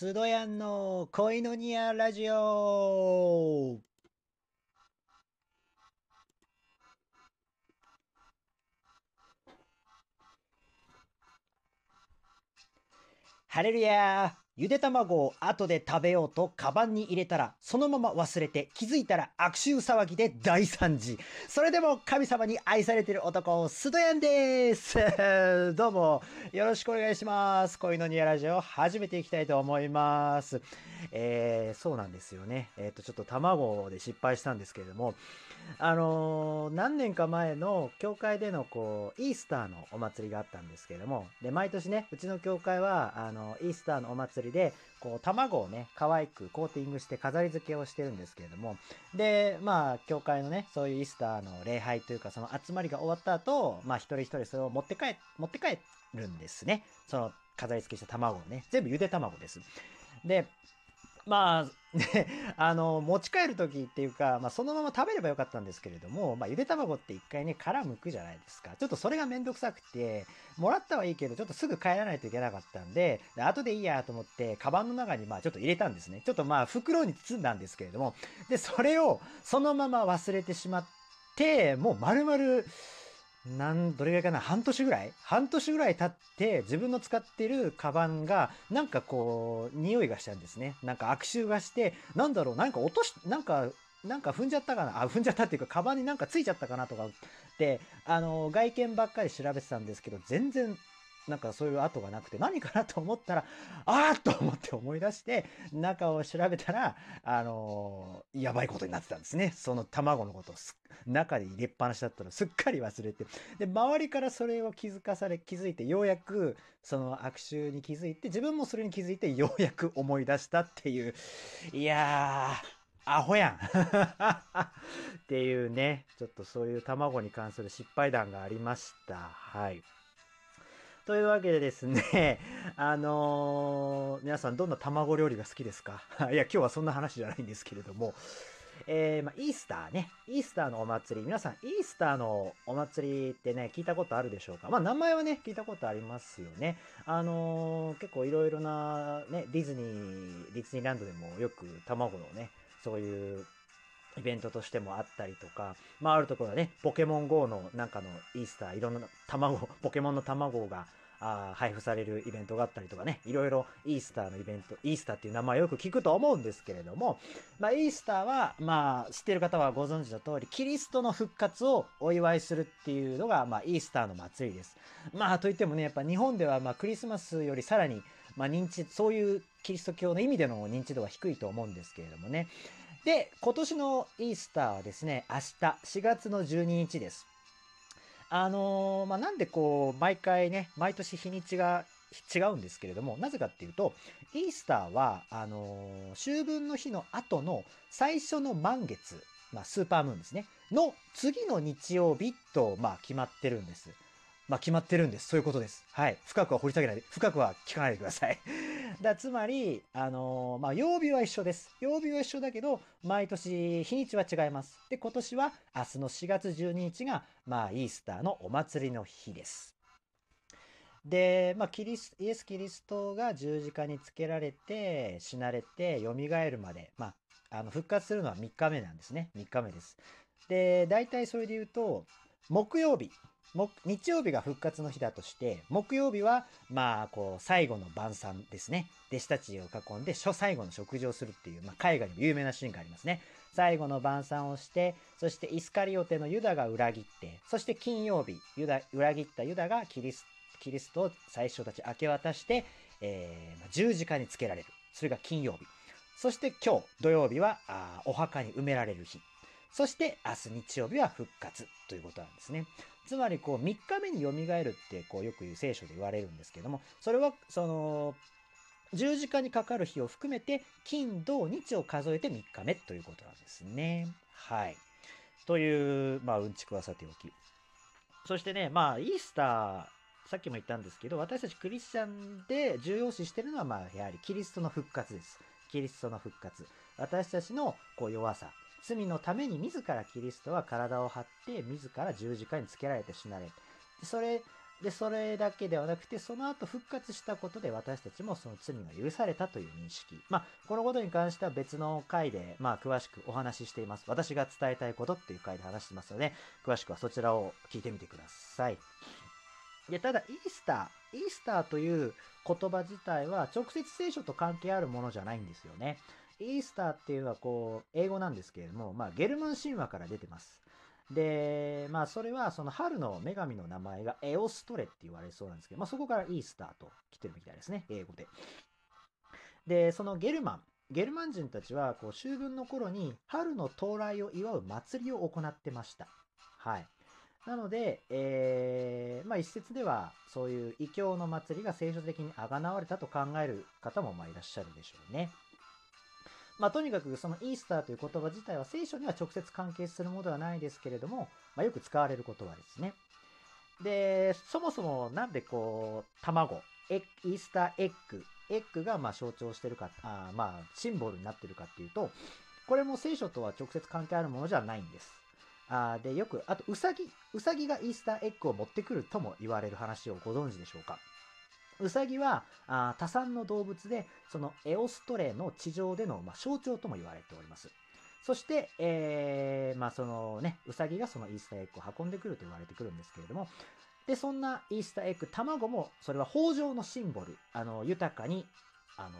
スドヤンの恋のニアラジオ。ハレルヤゆで卵を後で食べようとカバンに入れたらそのまま忘れて気づいたら悪臭騒ぎで大惨事。それでも神様に愛されてる男スドヤンです。どうもよろしくお願いします。恋のニアラジオ始めていきたいと思います。えー、そうなんですよね。えっ、ー、とちょっと卵で失敗したんですけれども。あのー、何年か前の教会でのこうイースターのお祭りがあったんですけれども。で毎年ねうちの教会はあのイースターのお祭りでこう卵をね可愛くコーティングして飾り付けをしてるんですけれども。でまあ教会のねそういうイースターの礼拝というかその集まりが終わった後まあ一人一人それを持って帰持って帰るんですね。その飾り付けした卵をね。全部ゆで卵です。でまあ、ね、あの、持ち帰る時っていうか、まあ、そのまま食べればよかったんですけれども、まあ、ゆで卵って一回ね、殻むくじゃないですか。ちょっとそれがめんどくさくて、もらったはいいけど、ちょっとすぐ帰らないといけなかったんで、で後でいいやと思って、カバンの中にまあちょっと入れたんですね。ちょっとまあ袋に包んだんですけれども、で、それをそのまま忘れてしまって、もう丸々、なん、どれぐらいかな？半年ぐらい？半年ぐらい経って自分の使ってるカバンがなんかこう匂いがしちゃうんですね。なんか悪臭がして、なんだろう、なんか落とし、なんかなんか踏んじゃったかな？あ、踏んじゃったっていうか、カバンになんかついちゃったかなとかって、あの、外見ばっかり調べてたんですけど、全然なんかそういう跡がなくて何かなと思ったら、ああと思って思い出して、中を調べたら、あのー、やばいことになってたんですね。その卵のことを中で入れっぱなしだったのすっかり忘れて。で、周りからそれを気づかされ、気づいて、ようやくその悪臭に気づいて、自分もそれに気づいて、ようやく思い出したっていう。いやー、アホやん っていうね、ちょっとそういう卵に関する失敗談がありました。はい。というわけでですね、あのー、皆さんどんな卵料理が好きですか？いや、今日はそんな話じゃないんですけれども、えー、まあ、イースターね。イースターのお祭り。皆さん、イースターのお祭りってね、聞いたことあるでしょうか？まあ、名前はね、聞いたことありますよね。あのー、結構いろいろな、ね、ディズニー、ディズニーランドでもよく卵のね、そういうイベントとしてもあったりとか、まあ、あるところはね、ポケモン GO のなんかのイースター、いろんな卵、ポケモンの卵があ配布されるイベントがあったりとかね、いろいろイースターのイベント、イースターっていう名前よく聞くと思うんですけれども、まあ、イースターは、まあ、知ってる方はご存知の通り、キリストの復活をお祝いするっていうのが、まあ、イースターの祭りです。まあ、といってもね、やっぱ日本では、まあ、クリスマスよりさらに、まあ、認知、そういうキリスト教の意味での認知度は低いと思うんですけれどもね。で、今年のイースターはですね、明日4月の12日です。あのー、まあ、なんでこう、毎回ね、毎年日にちが違うんですけれども、なぜかっていうと、イースターは、あのー、秋分の日の後の最初の満月、まあ、スーパームーンですね、の次の日曜日と、まあ、決まってるんです。まあ、決まってるんです。そういうことです。はい。深くは掘り下げないで、深くは聞かないでください。だつまり、あのー、まあ、曜日は一緒です。曜日は一緒だけど、毎年日にちは違います。で、今年は明日の4月12日が、まあ、イースターのお祭りの日です。で、まあ、キリスイエス・キリストが十字架につけられて、死なれて、蘇るまで、まあ、あの復活するのは3日目なんですね。3日目です。で、大体それで言うと、木曜日、日曜日が復活の日だとして、木曜日は、まあ、こう、最後の晩餐ですね。弟子たちを囲んで、最後の食事をするっていう、まあ、海外にも有名なシーンがありますね。最後の晩餐をして、そしてイスカリオテのユダが裏切って、そして金曜日、ユダ、裏切ったユダがキリスキリストを最初たち明け渡して、えー、十字架につけられる。それが金曜日。そして今日、土曜日は、あお墓に埋められる日。そして明日日曜日は復活ということなんですね。つまりこう3日目によみがえるってこうよく言う聖書で言われるんですけども、それはその十字架にかかる日を含めて金土日を数えて3日目ということなんですね。はい。という、まあ、うんちくはさておき。そしてね、まあ、イースター、さっきも言ったんですけど、私たちクリスチャンで重要視してるのは、まあ、やはりキリストの復活です。キリストの復活。私たちのこう弱さ、罪のために自らキリストは体を張って自ら十字架につけられて死なれそれで、それだけではなくて、その後復活したことで私たちもその罪が許されたという認識。まあ、このことに関しては別の回で、まあ、詳しくお話ししています。私が伝えたいことっていう回で話してますので、詳しくはそちらを聞いてみてください。で、ただ、イースター、イースターという言葉自体は直接聖書と関係あるものじゃないんですよね。イースターっていうのはこう、英語なんですけれども、まあ、ゲルマン神話から出てます。で、まあ、それはその春の女神の名前がエオストレって言われそうなんですけど、まあ、そこからイースターと来てるみたいですね、英語で。で、そのゲルマン、ゲルマン人たちはこう秋分の頃に春の到来を祝う祭りを行ってました。はい。なので、えー、まあ一説ではそういう異教の祭りが聖書的にあがなわれたと考える方もまあいらっしゃるでしょうね。まあ、とにかくそのイースターという言葉自体は聖書には直接関係するものではないですけれども、まあ、よく使われる言葉ですね。で、そもそもなんでこう、卵、イースターエッグ、エッグがまあ象徴してるか、あまあ、シンボルになってるかっていうと、これも聖書とは直接関係あるものじゃないんです。あで、よく、あと、うさぎ、うさぎがイースターエッグを持ってくるとも言われる話をご存知でしょうか？ウサギはあ多産の動物で、そのエオストレの地上での、まあ、象徴とも言われております。そして、えー、まあそのね、ウサギがそのイースターエッグを運んでくると言われてくるんですけれども、で、そんなイースターエッグ、卵も、それは豊穣のシンボル、あの、豊かに、あの、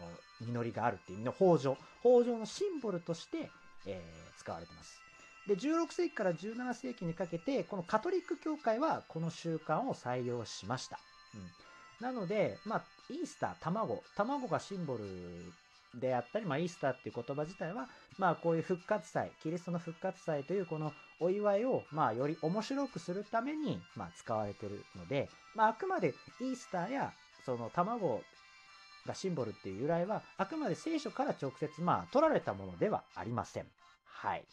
実りがあるっていう意味の豊穣、豊穣のシンボルとして、えー、使われてます。で、16世紀から17世紀にかけて、このカトリック教会はこの習慣を採用しました。うんなので、まあ、イースター、卵、卵がシンボルであったり、まあ、イースターっていう言葉自体は、まあ、こういう復活祭、キリストの復活祭というこのお祝いを、まあ、より面白くするために、まあ、使われてるので、まあ、あくまでイースターや、その卵がシンボルっていう由来は、あくまで聖書から直接、まあ、取られたものではありません。はい。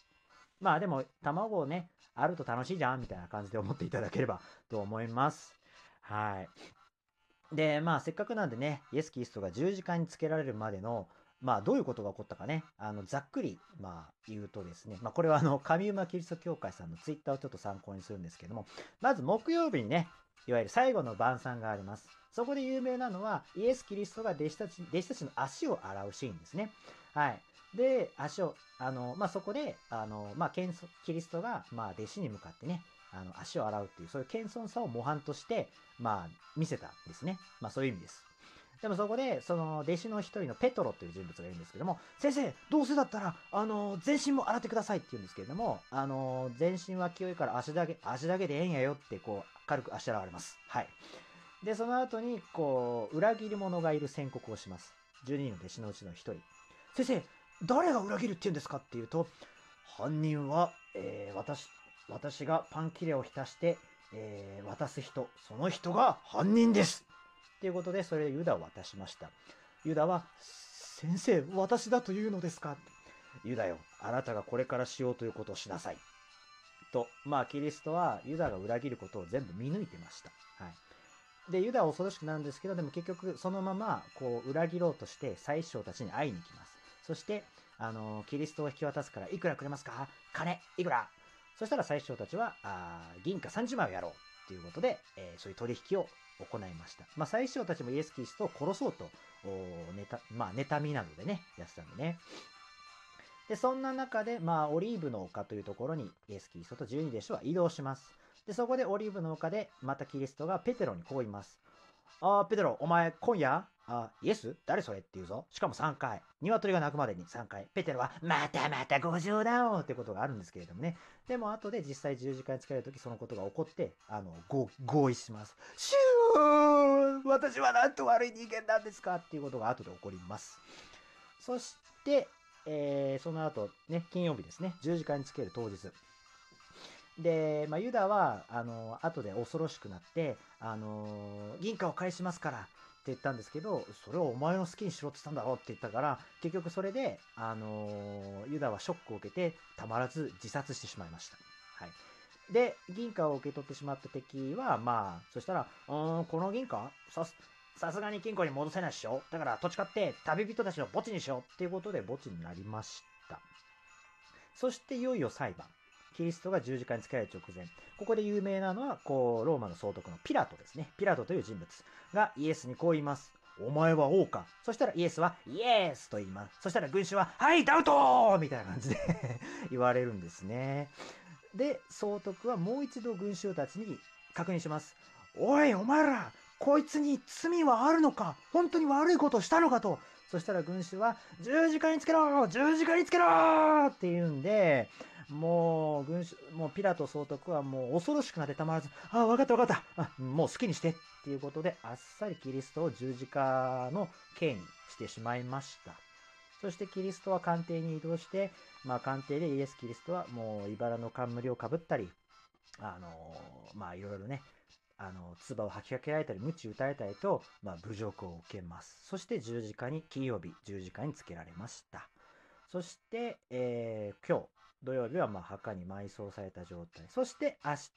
まあでも、卵をね、あると楽しいじゃんみたいな感じで思っていただければと思います。はい。で、まあ、せっかくなんでね、イエス・キリストが十字架につけられるまでの、まあ、どういうことが起こったかね、あの、ざっくり、まあ、言うとですね、まあ、これはあの、神馬キリスト教会さんのツイッターをちょっと参考にするんですけども、まず木曜日にね、いわゆる最後の晩餐があります。そこで有名なのは、イエス・キリストが弟子たち、弟子たちの足を洗うシーンですね。はい。で、足を、あの、まあ、そこで、あの、まあ、キリストが、まあ、弟子に向かってね、あの、足を洗うっていう、そういう謙遜さを模範として、まあ、見せたんですね。まあ、そういう意味です。でもそこで、その、弟子の一人のペトロという人物がいるんですけども、先生、どうせだったら、あの、全身も洗ってくださいって言うんですけれども、あの、全身は清いから足だけ、足だけでええんやよって、こう、軽く足洗われます。はい。で、その後に、こう、裏切り者がいる宣告をします。12人の弟子のうちの一人。先生、誰が裏切るって言うんですかって言うと、犯人は、えー、私、私がパン切れを浸して、えー、渡す人、その人が犯人ですということで、それでユダを渡しました。ユダは、先生、私だというのですか？ユダよ、あなたがこれからしようということをしなさい。と、まあ、キリストはユダが裏切ることを全部見抜いてました。はい。で、ユダは恐ろしくなるんですけど、でも結局そのまま、こう、裏切ろうとして最首たちに会いに来ます。そして、あの、キリストを引き渡すから、いくらくれますか？金、いくら？そしたら最初たちは、あ銀貨30枚をやろうっていうことで、えー、そういう取引を行いました。まあ、最初たちもイエス・キリストを殺そうと、ネタ、まあ、妬みなどでね、やってたんでね。で、そんな中で、まあ、オリーブの丘というところに、イエス・キリストと十二弟子は移動します。で、そこでオリーブの丘で、またキリストがペテロにこう言います。ああ、ペテロ、お前、今夜、あ、イエス？誰それ？って言うぞ。しかも3回。鶏が鳴くまでに3回。ペテロは、またまたご冗談をってことがあるんですけれどもね。でも後で実際十字架につけるときそのことが起こって、あの、合意します。シュー私はなんと悪い人間なんですか？っていうことが後で起こります。そして、えー、その後、ね、金曜日ですね。十字架につける当日。で、まあ、ユダは、あの、後で恐ろしくなって、あの、銀貨を返しますから、って言ったんですけど、それをお前の好きにしろって言ったんだろうって言ったから、結局それで、あの、ユダはショックを受けて、たまらず自殺してしまいました。はい。で、銀貨を受け取ってしまった敵は、まあ、そしたら、うん、この銀貨？さす、さすがに金庫に戻せないっしょ？だから土地買って旅人たちの墓地にしようっていうことで墓地になりました。そしていよいよ裁判。キリストが十字架につけられる直前、ここで有名なのは、こう、ローマの総督のピラトですね。ピラトという人物がイエスにこう言います。お前は王かそしたらイエスはイエスと言います。そしたら群衆は、はいダウトみたいな感じで 言われるんですね。で、総督はもう一度群衆たちに確認します。おい、お前らこいつに罪はあるのか本当に悪いことをしたのかと。そしたら群衆は、十字架につけろ十字架につけろって言うんで、もう、群衆、もうピラト総督はもう恐ろしくなってたまらず、ああ、わかったわかったあ。もう好きにしてっていうことで、あっさりキリストを十字架の刑にしてしまいました。そしてキリストは官邸に移動して、まあ官邸でイエス・キリストはもう茨の冠をかぶったり、あの、まあいろいろね、あの、唾を吐きかけられたり、鞭打たれたりと、まあ、侮辱を受けます。そして十字架に、金曜日、十字架につけられました。そして、えー、今日、土曜日はま墓に埋葬された状態。そして明日、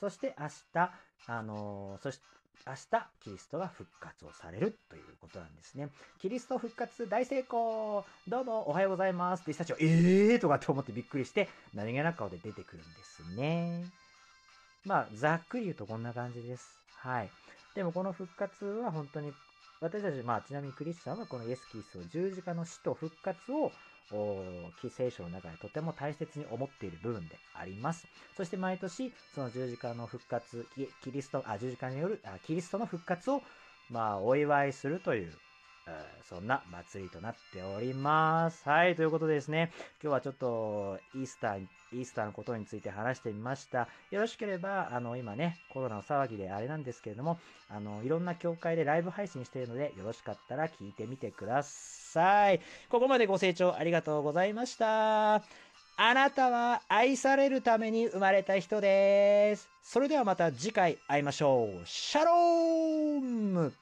そして明日、あのー、そして明日、キリストが復活をされるということなんですね。キリスト復活大成功どうもおはようございますって人たちは、えー？とかって思ってびっくりして、何気なく顔で出てくるんですね。まあ、ざっくり言うとこんな感じです。はい。でもこの復活は本当に、私たち、まあ、ちなみにクリスチャンはこのイエス・キリスト十字架の死と復活を聖書の中でとても大切に思っている部分であります。そして毎年、その十字架の復活、キリスト、あ、十字架による、あキリストの復活を、まあ、お祝いするという、そんな祭りとなっております。はい、ということでですね、今日はちょっとイースター、イースターのことについて話してみました。よろしければ、あの、今ね、コロナの騒ぎであれなんですけれども、あの、いろんな教会でライブ配信しているので、よろしかったら聞いてみてください。ここまでご清聴ありがとうございました。あなたは愛されるために生まれた人です。それではまた次回会いましょう。シャローム